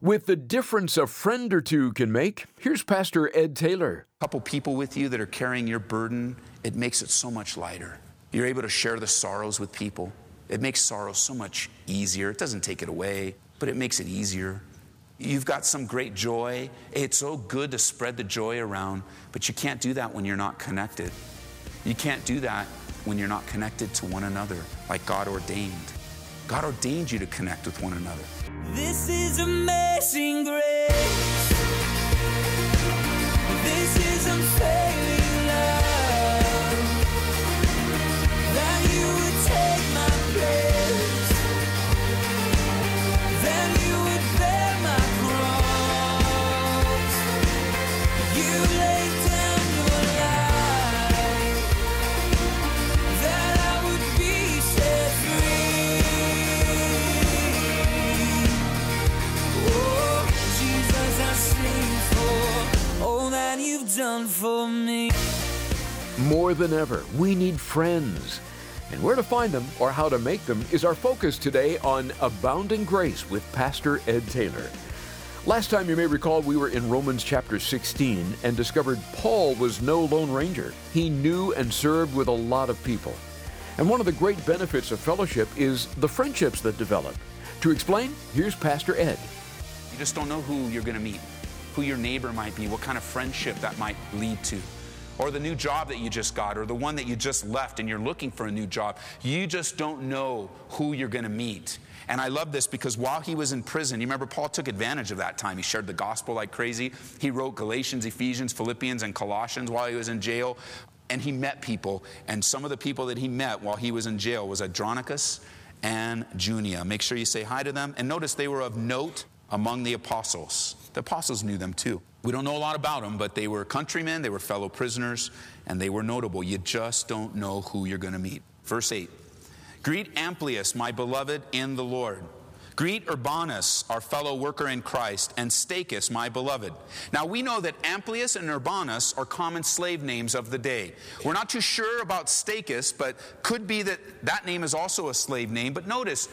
With the difference a friend or two can make, here's Pastor Ed Taylor. A couple people with you that are carrying your burden, it makes it so much lighter. You're able to share the sorrows with people. It makes sorrow so much easier. It doesn't take it away, but it makes it easier. You've got some great joy. It's so good to spread the joy around, but you can't do that when you're not connected. You can't do that when you're not connected to one another like God ordained. God ordained you to connect with one another. This is amazing grace. This is unfailing than ever, we need friends. And where to find them or how to make them is our focus today on Abounding Grace with Pastor Ed Taylor. Last time you may recall, we were in Romans chapter 16 and discovered Paul was no Lone Ranger. He knew and served with a lot of people. And one of the great benefits of fellowship is the friendships that develop. To explain, here's Pastor Ed. You just don't know who you're going to meet, who your neighbor might be, what kind of friendship that might lead to, or the new job that you just got, or the one that you just left and you're looking for a new job. You just don't know who you're going to meet. And I love this because while he was in prison, you remember Paul took advantage of that time. He shared the gospel like crazy. He wrote Galatians, Ephesians, Philippians, and Colossians while he was in jail. And he met people. And some of the people that he met while he was in jail was Andronicus and Junia. Make sure you say hi to them. And notice they were of note among the apostles. The apostles knew them too. We don't know a lot about them, but they were countrymen, they were fellow prisoners, and they were notable. You just don't know who you're going to meet. Verse 8 Greet Amplias, my beloved in the Lord. Greet Urbanus, our fellow worker in Christ, and Stachys, my beloved. Now we know that Amplias and Urbanus are common slave names of the day. We're not too sure about Stachys, but could be that that name is also a slave name. But notice,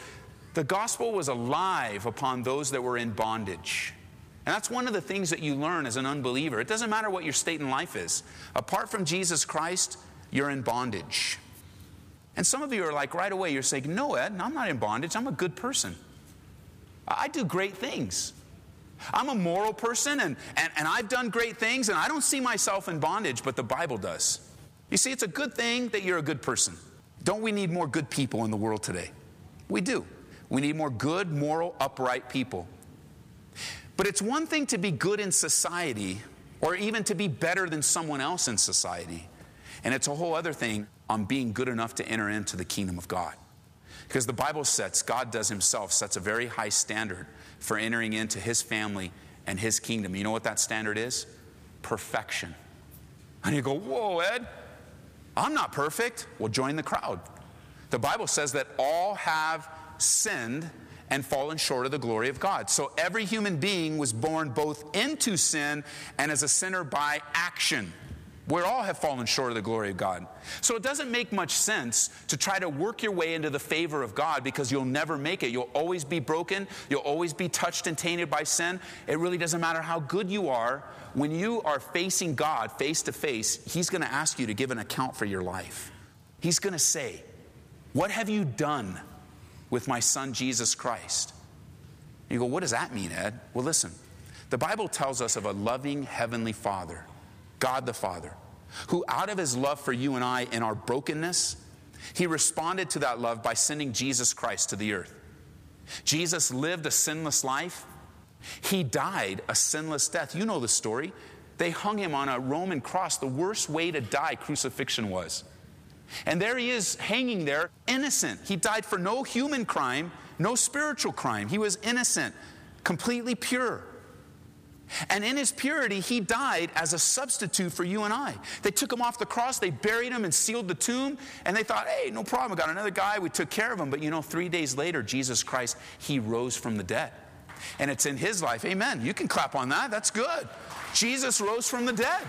the gospel was alive upon those that were in bondage. And that's one of the things that you learn as an unbeliever. It doesn't matter what your state in life is. Apart from Jesus Christ, you're in bondage. And some of you are like right away, you're saying, No, Ed, I'm not in bondage. I'm a good person. I do great things. I'm a moral person and, and, and I've done great things and I don't see myself in bondage, but the Bible does. You see, it's a good thing that you're a good person. Don't we need more good people in the world today? We do. We need more good, moral, upright people. But it's one thing to be good in society or even to be better than someone else in society. And it's a whole other thing on being good enough to enter into the kingdom of God. Because the Bible sets, God does Himself, sets a very high standard for entering into His family and His kingdom. You know what that standard is? Perfection. And you go, Whoa, Ed, I'm not perfect. Well, join the crowd. The Bible says that all have sinned and fallen short of the glory of God. So every human being was born both into sin and as a sinner by action. We all have fallen short of the glory of God. So it doesn't make much sense to try to work your way into the favor of God because you'll never make it. You'll always be broken. You'll always be touched and tainted by sin. It really doesn't matter how good you are. When you are facing God face to face, He's going to ask you to give an account for your life. He's going to say, What have you done with my son Jesus Christ? You go, What does that mean, Ed? Well, listen. The Bible tells us of a loving heavenly Father God the Father, who out of his love for you and I in our brokenness, he responded to that love by sending Jesus Christ to the earth. Jesus lived a sinless life. He died a sinless death. You know the story. They hung him on a Roman cross, the worst way to die, crucifixion was. And there he is hanging there, innocent. He died for no human crime, no spiritual crime. He was innocent, completely pure. And in his purity, he died as a substitute for you and I. They took him off the cross, they buried him and sealed the tomb, and they thought, hey, no problem, we got another guy, we took care of him. But you know, three days later, Jesus Christ, he rose from the dead. And it's in his life, amen. You can clap on that, that's good. Jesus rose from the dead.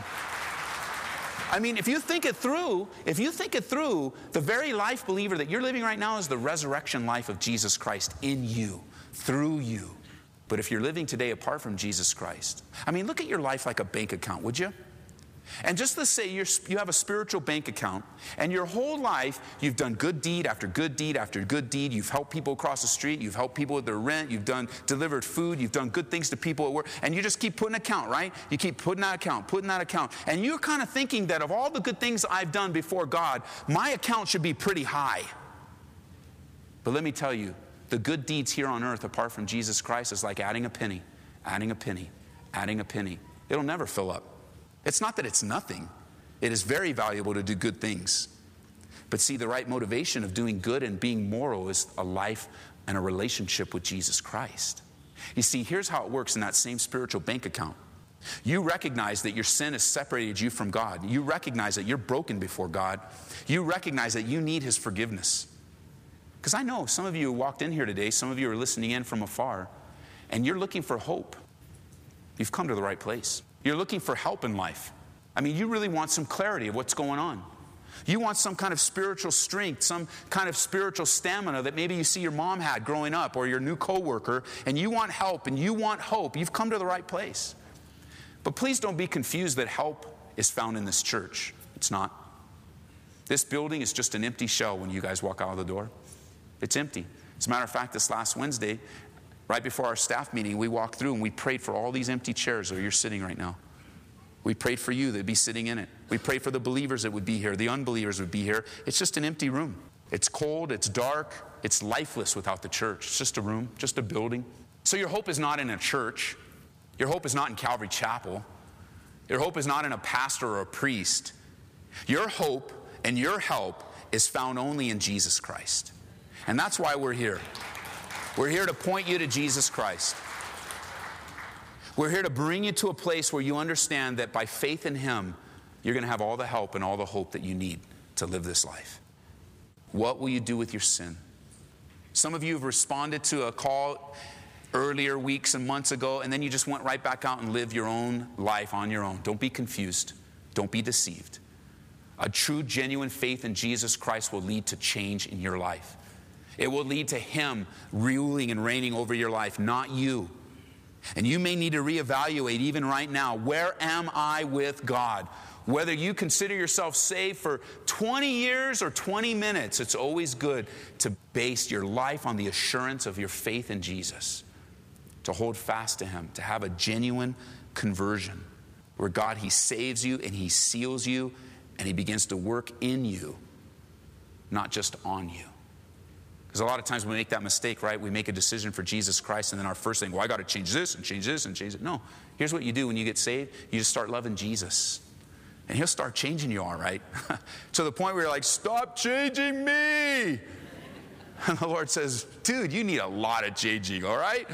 I mean, if you think it through, if you think it through, the very life believer that you're living right now is the resurrection life of Jesus Christ in you, through you. But if you're living today apart from Jesus Christ, I mean, look at your life like a bank account, would you? And just let's say you're, you have a spiritual bank account, and your whole life you've done good deed after good deed after good deed. You've helped people across the street, you've helped people with their rent, you've done delivered food, you've done good things to people at work, and you just keep putting account, right? You keep putting that account, putting that account, and you're kind of thinking that of all the good things I've done before God, my account should be pretty high. But let me tell you, the good deeds here on earth, apart from Jesus Christ, is like adding a penny, adding a penny, adding a penny. It'll never fill up. It's not that it's nothing, it is very valuable to do good things. But see, the right motivation of doing good and being moral is a life and a relationship with Jesus Christ. You see, here's how it works in that same spiritual bank account. You recognize that your sin has separated you from God. You recognize that you're broken before God. You recognize that you need His forgiveness. Because I know some of you walked in here today, some of you are listening in from afar, and you're looking for hope. You've come to the right place. You're looking for help in life. I mean, you really want some clarity of what's going on. You want some kind of spiritual strength, some kind of spiritual stamina that maybe you see your mom had growing up or your new coworker, and you want help and you want hope. You've come to the right place. But please don't be confused that help is found in this church. It's not. This building is just an empty shell when you guys walk out of the door. It's empty. As a matter of fact, this last Wednesday, Right before our staff meeting, we walked through and we prayed for all these empty chairs where you're sitting right now. We prayed for you that'd be sitting in it. We prayed for the believers that would be here, the unbelievers would be here. It's just an empty room. It's cold, it's dark, it's lifeless without the church. It's just a room, just a building. So your hope is not in a church. Your hope is not in Calvary Chapel. Your hope is not in a pastor or a priest. Your hope and your help is found only in Jesus Christ. And that's why we're here. We're here to point you to Jesus Christ. We're here to bring you to a place where you understand that by faith in Him, you're going to have all the help and all the hope that you need to live this life. What will you do with your sin? Some of you have responded to a call earlier weeks and months ago, and then you just went right back out and lived your own life on your own. Don't be confused. Don't be deceived. A true, genuine faith in Jesus Christ will lead to change in your life. It will lead to Him ruling and reigning over your life, not you. And you may need to reevaluate even right now where am I with God? Whether you consider yourself saved for 20 years or 20 minutes, it's always good to base your life on the assurance of your faith in Jesus, to hold fast to Him, to have a genuine conversion where God, He saves you and He seals you and He begins to work in you, not just on you. Because a lot of times we make that mistake, right? We make a decision for Jesus Christ, and then our first thing, well, I got to change this and change this and change it. No. Here's what you do when you get saved you just start loving Jesus. And he'll start changing you, all right? to the point where you're like, stop changing me. And the Lord says, dude, you need a lot of changing, all right?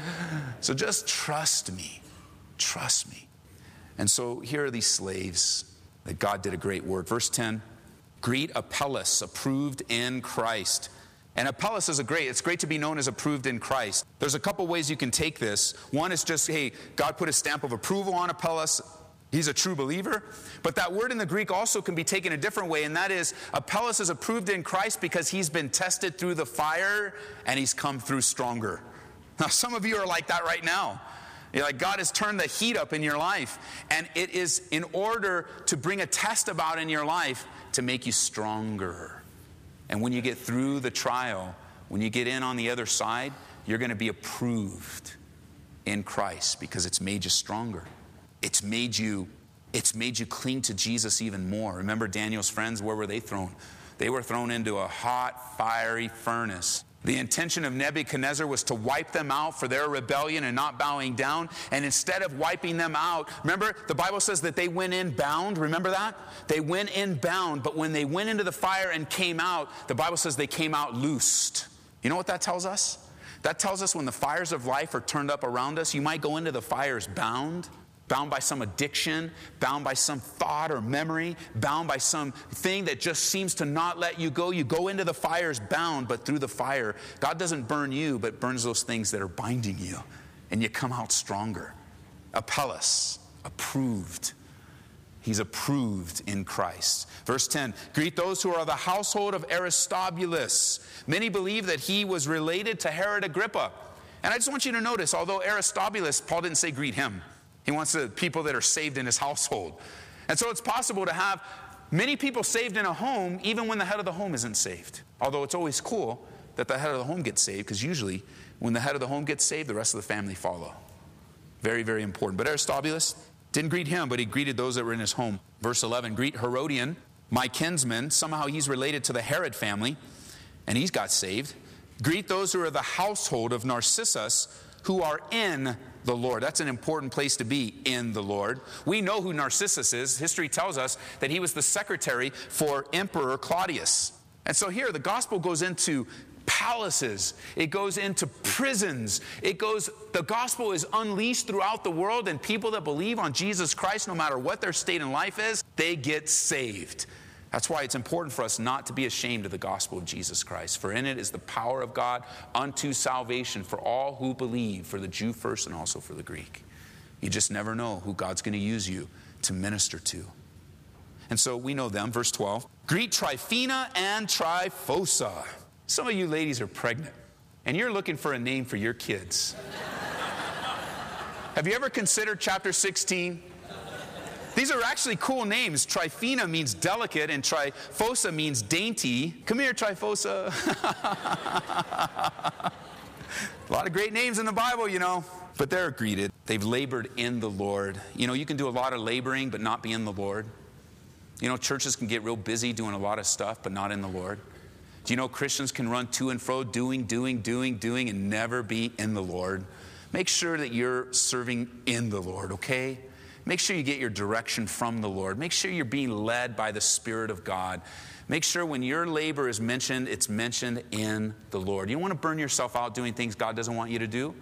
So just trust me. Trust me. And so here are these slaves that God did a great work. Verse 10 Greet Apelles, approved in Christ and Apelles is a great, it's great to be known as approved in Christ. There's a couple ways you can take this. One is just, hey, God put a stamp of approval on Apelles. He's a true believer. But that word in the Greek also can be taken a different way, and that is Apelles is approved in Christ because he's been tested through the fire and he's come through stronger. Now, some of you are like that right now. You're like, God has turned the heat up in your life, and it is in order to bring a test about in your life to make you stronger. And when you get through the trial, when you get in on the other side, you're going to be approved in Christ because it's made you stronger. It's made you it's made you cling to Jesus even more. Remember Daniel's friends, where were they thrown? They were thrown into a hot, fiery furnace. The intention of Nebuchadnezzar was to wipe them out for their rebellion and not bowing down. And instead of wiping them out, remember the Bible says that they went in bound. Remember that? They went in bound, but when they went into the fire and came out, the Bible says they came out loosed. You know what that tells us? That tells us when the fires of life are turned up around us, you might go into the fires bound bound by some addiction, bound by some thought or memory, bound by some thing that just seems to not let you go. You go into the fires bound, but through the fire, God doesn't burn you, but burns those things that are binding you, and you come out stronger. Apelles, approved. He's approved in Christ. Verse 10 Greet those who are the household of Aristobulus. Many believe that he was related to Herod Agrippa. And I just want you to notice, although Aristobulus, Paul didn't say greet him. He wants the people that are saved in his household. And so it's possible to have many people saved in a home even when the head of the home isn't saved. Although it's always cool that the head of the home gets saved because usually when the head of the home gets saved, the rest of the family follow. Very, very important. But Aristobulus didn't greet him, but he greeted those that were in his home. Verse 11 Greet Herodion, my kinsman. Somehow he's related to the Herod family, and he's got saved. Greet those who are the household of Narcissus, who are in the Lord. That's an important place to be in the Lord. We know who Narcissus is. History tells us that he was the secretary for Emperor Claudius. And so here the gospel goes into palaces it goes into prisons it goes the gospel is unleashed throughout the world and people that believe on jesus christ no matter what their state in life is they get saved that's why it's important for us not to be ashamed of the gospel of Jesus Christ, for in it is the power of God unto salvation for all who believe, for the Jew first and also for the Greek. You just never know who God's going to use you to minister to. And so we know them. Verse 12 Greet Tryphena and Tryphosa. Some of you ladies are pregnant, and you're looking for a name for your kids. Have you ever considered chapter 16? These are actually cool names. Tryphena means delicate, and Tryphosa means dainty. Come here, Tryphosa. A lot of great names in the Bible, you know. But they're greeted. They've labored in the Lord. You know, you can do a lot of laboring, but not be in the Lord. You know, churches can get real busy doing a lot of stuff, but not in the Lord. Do you know Christians can run to and fro, doing, doing, doing, doing, and never be in the Lord? Make sure that you're serving in the Lord, okay? Make sure you get your direction from the Lord. Make sure you're being led by the Spirit of God. Make sure when your labor is mentioned, it's mentioned in the Lord. You don't want to burn yourself out doing things God doesn't want you to do.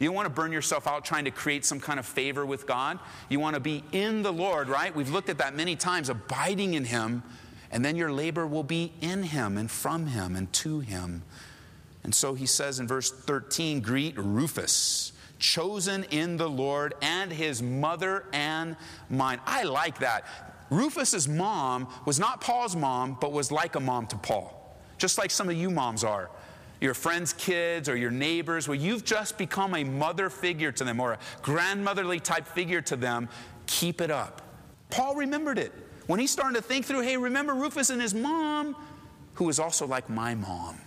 You don't want to burn yourself out trying to create some kind of favor with God. You want to be in the Lord, right? We've looked at that many times, abiding in Him, and then your labor will be in Him and from Him and to Him. And so he says in verse 13, greet Rufus chosen in the Lord, and his mother and mine. I like that. Rufus's mom was not Paul's mom, but was like a mom to Paul, just like some of you moms are. Your friends' kids or your neighbors, where you've just become a mother figure to them or a grandmotherly type figure to them, keep it up. Paul remembered it. When he started to think through, hey, remember Rufus and his mom, who was also like my mom.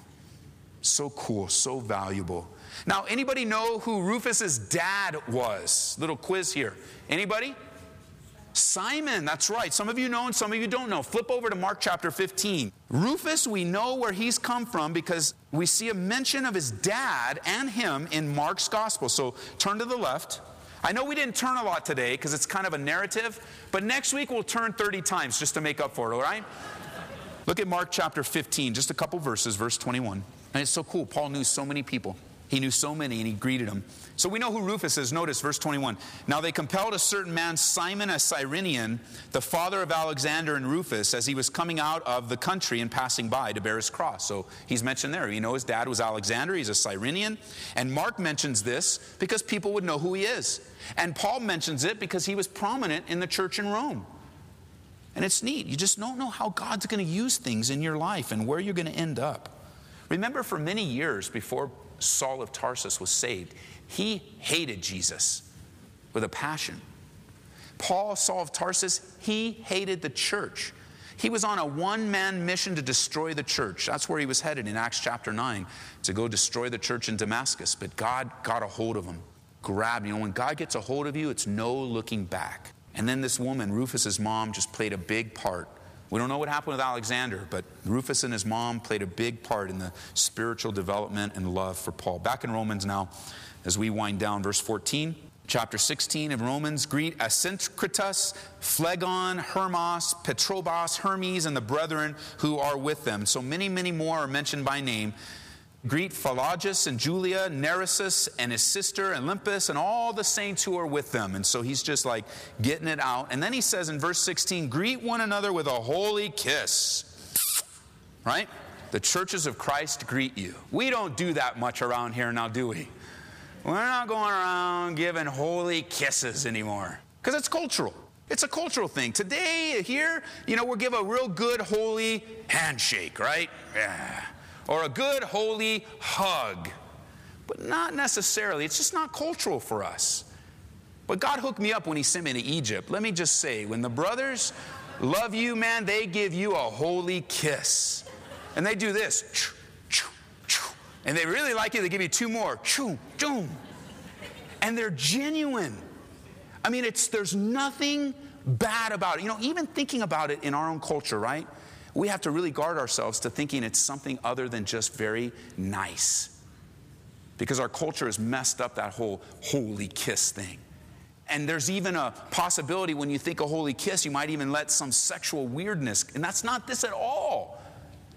So cool, so valuable. Now, anybody know who Rufus's dad was? Little quiz here. Anybody? Simon, that's right. Some of you know and some of you don't know. Flip over to Mark chapter 15. Rufus, we know where he's come from because we see a mention of his dad and him in Mark's gospel. So turn to the left. I know we didn't turn a lot today because it's kind of a narrative, but next week we'll turn 30 times just to make up for it, all right? Look at Mark chapter 15, just a couple verses, verse 21. And it's so cool. Paul knew so many people. He knew so many and he greeted them. So we know who Rufus is. Notice verse 21. Now they compelled a certain man, Simon a Cyrenian, the father of Alexander and Rufus, as he was coming out of the country and passing by to bear his cross. So he's mentioned there. You know his dad was Alexander, he's a Cyrenian. And Mark mentions this because people would know who he is. And Paul mentions it because he was prominent in the church in Rome. And it's neat. You just don't know how God's going to use things in your life and where you're going to end up. Remember, for many years before Saul of Tarsus was saved, he hated Jesus with a passion. Paul, Saul of Tarsus, he hated the church. He was on a one man mission to destroy the church. That's where he was headed in Acts chapter 9 to go destroy the church in Damascus. But God got a hold of him, grabbed. You know, when God gets a hold of you, it's no looking back. And then this woman, Rufus's mom, just played a big part we don't know what happened with Alexander, but Rufus and his mom played a big part in the spiritual development and love for Paul. Back in Romans now, as we wind down, verse 14 chapter 16 of Romans, greet Asyncritus, Phlegon, Hermas, Patrobas, Hermes, and the brethren who are with them. So many, many more are mentioned by name. Greet Philologus and Julia, Nereus and his sister, Olympas, and all the saints who are with them. And so he's just like getting it out. And then he says in verse 16, Greet one another with a holy kiss. Right? The churches of Christ greet you. We don't do that much around here now, do we? We're not going around giving holy kisses anymore because it's cultural. It's a cultural thing. Today, here, you know, we'll give a real good, holy handshake, right? Yeah or a good holy hug. but not necessarily. It's just not cultural for us. But God hooked me up when He sent me to Egypt. Let me just say, when the brothers love you, man, they give you a holy kiss. And they do this. And they really like you, they give you two more. And they're genuine. I mean, it's, there's nothing bad about it. You know, even thinking about it in our own culture, right? We have to really guard ourselves to thinking it's something other than just very nice. Because our culture has messed up that whole holy kiss thing. And there's even a possibility when you think a holy kiss, you might even let some sexual weirdness, and that's not this at all.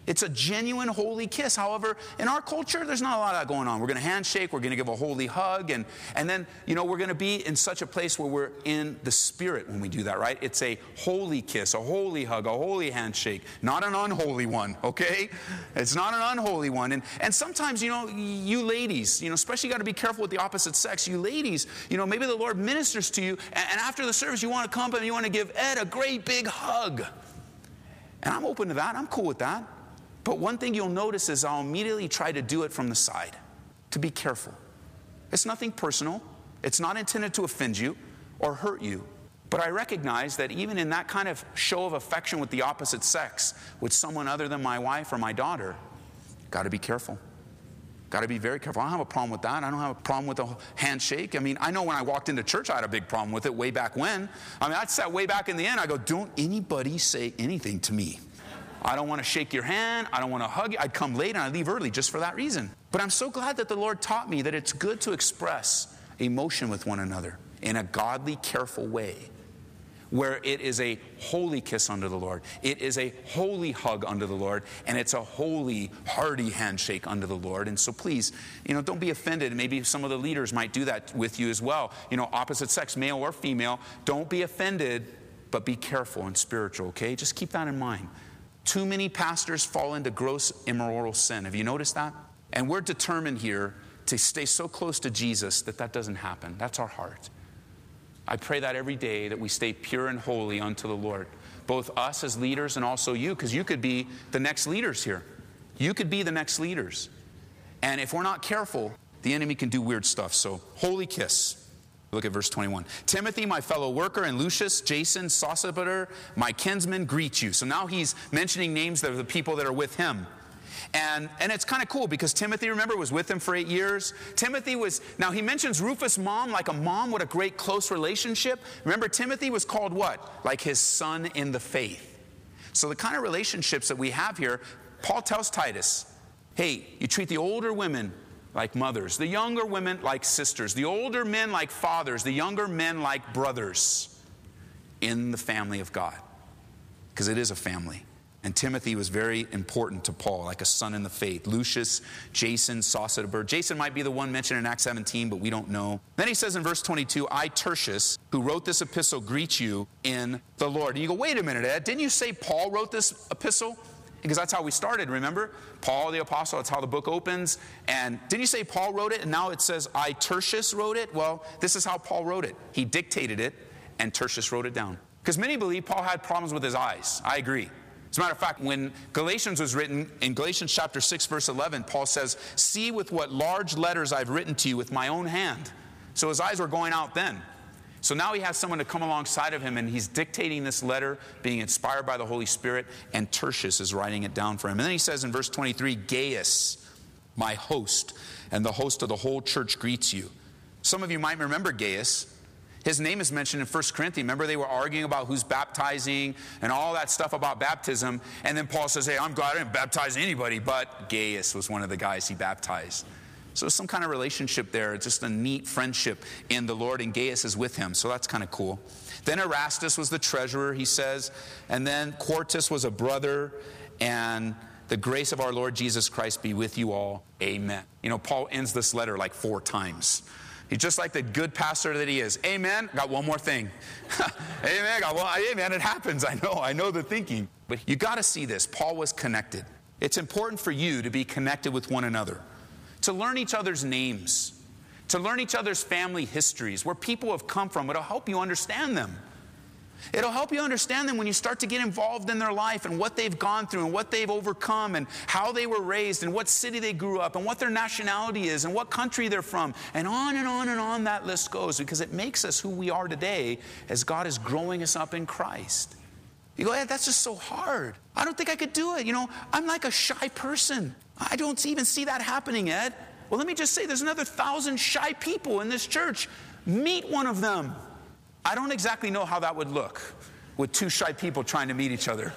It's a genuine holy kiss. However, in our culture, there's not a lot of that going on. We're going to handshake, we're going to give a holy hug, and, and then, you know, we're going to be in such a place where we're in the spirit when we do that, right? It's a holy kiss, a holy hug, a holy handshake, not an unholy one, okay? It's not an unholy one. And, and sometimes, you know, you ladies, you know, especially got to be careful with the opposite sex. You ladies, you know, maybe the Lord ministers to you, and, and after the service, you want to come and you want to give Ed a great big hug. And I'm open to that. I'm cool with that. But one thing you'll notice is I'll immediately try to do it from the side, to be careful. It's nothing personal, it's not intended to offend you or hurt you. But I recognize that even in that kind of show of affection with the opposite sex, with someone other than my wife or my daughter, got to be careful. Got to be very careful. I don't have a problem with that. I don't have a problem with a handshake. I mean, I know when I walked into church, I had a big problem with it way back when. I mean, I sat way back in the end. I go, don't anybody say anything to me. I don't want to shake your hand. I don't want to hug you. I'd come late and I'd leave early just for that reason. But I'm so glad that the Lord taught me that it's good to express emotion with one another in a godly, careful way where it is a holy kiss under the Lord. It is a holy hug under the Lord, and it's a holy, hearty handshake under the Lord. And so please, you know, don't be offended. Maybe some of the leaders might do that with you as well. You know, opposite sex, male or female, don't be offended, but be careful and spiritual, okay? Just keep that in mind. Too many pastors fall into gross immoral sin. Have you noticed that? And we're determined here to stay so close to Jesus that that doesn't happen. That's our heart. I pray that every day that we stay pure and holy unto the Lord, both us as leaders and also you, because you could be the next leaders here. You could be the next leaders. And if we're not careful, the enemy can do weird stuff. So, holy kiss. Look at verse 21. Timothy, my fellow worker, and Lucius, Jason, Sosipater, my kinsmen, greet you. So now he's mentioning names of the people that are with him. And, and it's kind of cool because Timothy, remember, was with him for eight years. Timothy was, now he mentions Rufus' mom like a mom, what a great close relationship. Remember, Timothy was called what? Like his son in the faith. So the kind of relationships that we have here, Paul tells Titus, hey, you treat the older women like mothers, the younger women like sisters, the older men like fathers, the younger men like brothers in the family of God. Because it is a family. And Timothy was very important to Paul, like a son in the faith. Lucius, Jason, Sosipater. Jason might be the one mentioned in Acts 17, but we don't know. Then he says in verse 22, I, Tertius, who wrote this epistle, greet you in the Lord. And you go, wait a minute, Ed, didn't you say Paul wrote this epistle? Because that's how we started, remember? Paul the Apostle, that's how the book opens. And didn't you say Paul wrote it? And now it says, I, Tertius, wrote it? Well, this is how Paul wrote it. He dictated it, and Tertius wrote it down. Because many believe Paul had problems with his eyes. I agree. As a matter of fact, when Galatians was written, in Galatians chapter 6, verse 11, Paul says, See with what large letters I've written to you with my own hand. So his eyes were going out then. So now he has someone to come alongside of him, and he's dictating this letter, being inspired by the Holy Spirit, and Tertius is writing it down for him. And then he says in verse 23 Gaius, my host, and the host of the whole church greets you. Some of you might remember Gaius. His name is mentioned in 1 Corinthians. Remember, they were arguing about who's baptizing and all that stuff about baptism. And then Paul says, Hey, I'm glad I didn't baptize anybody, but Gaius was one of the guys he baptized. So there's some kind of relationship there, just a neat friendship in the Lord, and Gaius is with him. So that's kind of cool. Then Erastus was the treasurer, he says. And then Quartus was a brother. And the grace of our Lord Jesus Christ be with you all. Amen. You know, Paul ends this letter like four times. He's just like the good pastor that he is. Amen. Got one more thing. amen. Got one. Amen. It happens. I know. I know the thinking. But you got to see this. Paul was connected. It's important for you to be connected with one another to learn each other's names, to learn each other's family histories, where people have come from. It'll help you understand them. It'll help you understand them when you start to get involved in their life and what they've gone through and what they've overcome and how they were raised and what city they grew up and what their nationality is and what country they're from. And on and on and on that list goes because it makes us who we are today as God is growing us up in Christ. You go, Ed, that's just so hard. I don't think I could do it. You know, I'm like a shy person. I don't even see that happening, Ed. Well, let me just say there's another thousand shy people in this church. Meet one of them. I don't exactly know how that would look with two shy people trying to meet each other.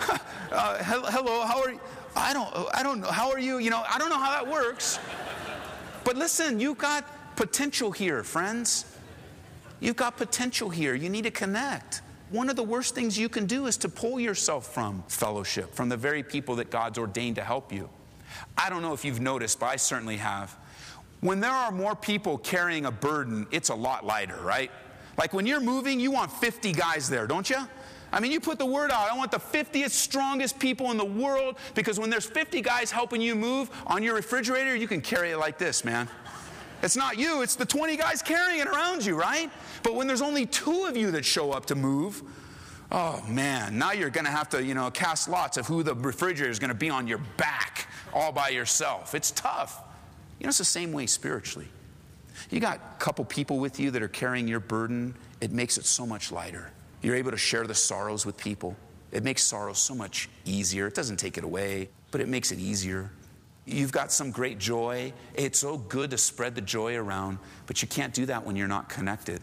uh, hello, how are you? I don't, I don't know. How are you? You know, I don't know how that works. But listen, you've got potential here, friends. You've got potential here. You need to connect. One of the worst things you can do is to pull yourself from fellowship, from the very people that God's ordained to help you. I don't know if you've noticed, but I certainly have. When there are more people carrying a burden, it's a lot lighter, right? Like when you're moving, you want 50 guys there, don't you? I mean, you put the word out. I want the 50th strongest people in the world because when there's 50 guys helping you move on your refrigerator, you can carry it like this, man. It's not you, it's the 20 guys carrying it around you, right? But when there's only two of you that show up to move, oh man, now you're gonna have to, you know, cast lots of who the refrigerator is gonna be on your back all by yourself. It's tough. You know, it's the same way spiritually. You got a couple people with you that are carrying your burden, it makes it so much lighter. You're able to share the sorrows with people. It makes sorrow so much easier. It doesn't take it away, but it makes it easier. You've got some great joy. It's so good to spread the joy around, but you can't do that when you're not connected.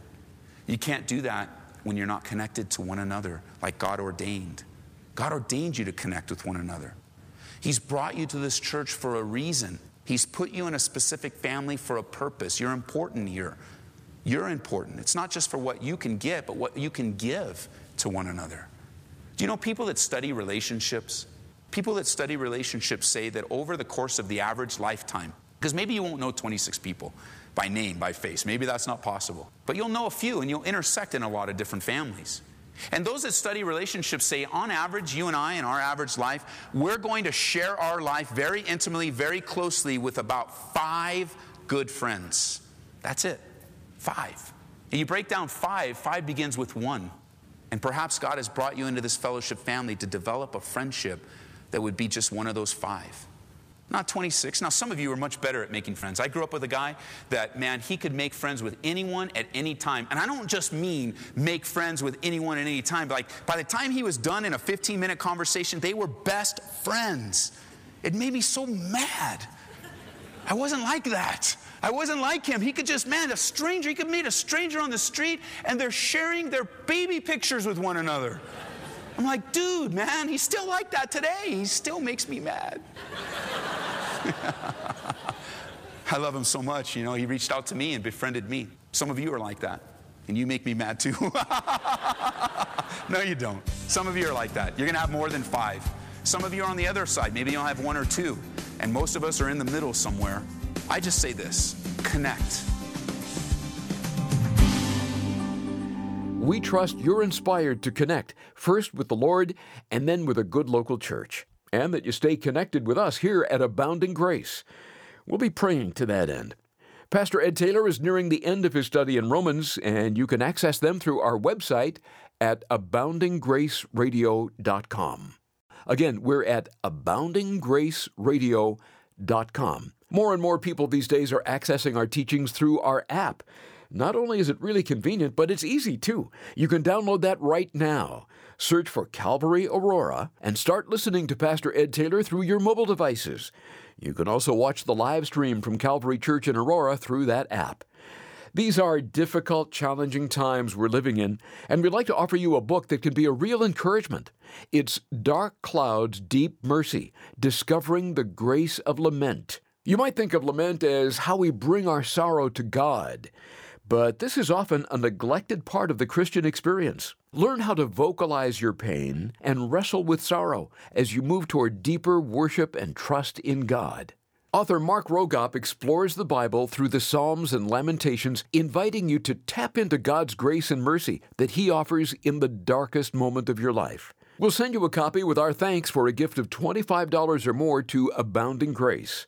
You can't do that when you're not connected to one another like God ordained. God ordained you to connect with one another. He's brought you to this church for a reason. He's put you in a specific family for a purpose. You're important here. You're important. It's not just for what you can get, but what you can give to one another. Do you know people that study relationships? People that study relationships say that over the course of the average lifetime, because maybe you won't know 26 people by name, by face, maybe that's not possible, but you'll know a few and you'll intersect in a lot of different families. And those that study relationships say, on average, you and I in our average life, we're going to share our life very intimately, very closely with about five good friends. That's it. Five. And you break down five, five begins with one. And perhaps God has brought you into this fellowship family to develop a friendship that would be just one of those five not 26. Now, some of you are much better at making friends. I grew up with a guy that, man, he could make friends with anyone at any time. And I don't just mean make friends with anyone at any time. But like, by the time he was done in a 15 minute conversation, they were best friends. It made me so mad. I wasn't like that. I wasn't like him. He could just, man, a stranger, he could meet a stranger on the street and they're sharing their baby pictures with one another. I'm like, dude, man, he's still like that today. He still makes me mad. I love him so much. You know, he reached out to me and befriended me. Some of you are like that, and you make me mad too. no, you don't. Some of you are like that. You're going to have more than five. Some of you are on the other side. Maybe you'll have one or two, and most of us are in the middle somewhere. I just say this connect. We trust you're inspired to connect first with the Lord and then with a good local church and that you stay connected with us here at Abounding Grace. We'll be praying to that end. Pastor Ed Taylor is nearing the end of his study in Romans, and you can access them through our website at aboundinggraceradio.com. Again, we're at aboundinggraceradio.com. More and more people these days are accessing our teachings through our app. Not only is it really convenient, but it's easy too. You can download that right now. Search for Calvary Aurora and start listening to Pastor Ed Taylor through your mobile devices. You can also watch the live stream from Calvary Church in Aurora through that app. These are difficult, challenging times we're living in, and we'd like to offer you a book that can be a real encouragement. It's Dark Clouds, Deep Mercy Discovering the Grace of Lament. You might think of lament as how we bring our sorrow to God. But this is often a neglected part of the Christian experience. Learn how to vocalize your pain and wrestle with sorrow as you move toward deeper worship and trust in God. Author Mark Vroegop explores the Bible through the Psalms and Lamentations, inviting you to tap into God's grace and mercy that He offers in the darkest moment of your life. We'll send you a copy with our thanks for a gift of $25 or more to Abounding Grace.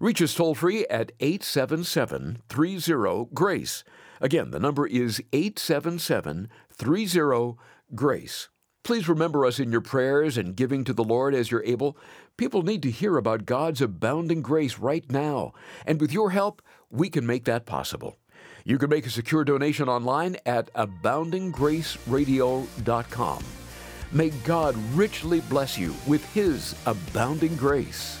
Reach us toll free at 877 30 GRACE. Again, the number is 877 30 GRACE. Please remember us in your prayers and giving to the Lord as you're able. People need to hear about God's abounding grace right now, and with your help, we can make that possible. You can make a secure donation online at aboundinggraceradio.com. May God richly bless you with His abounding grace.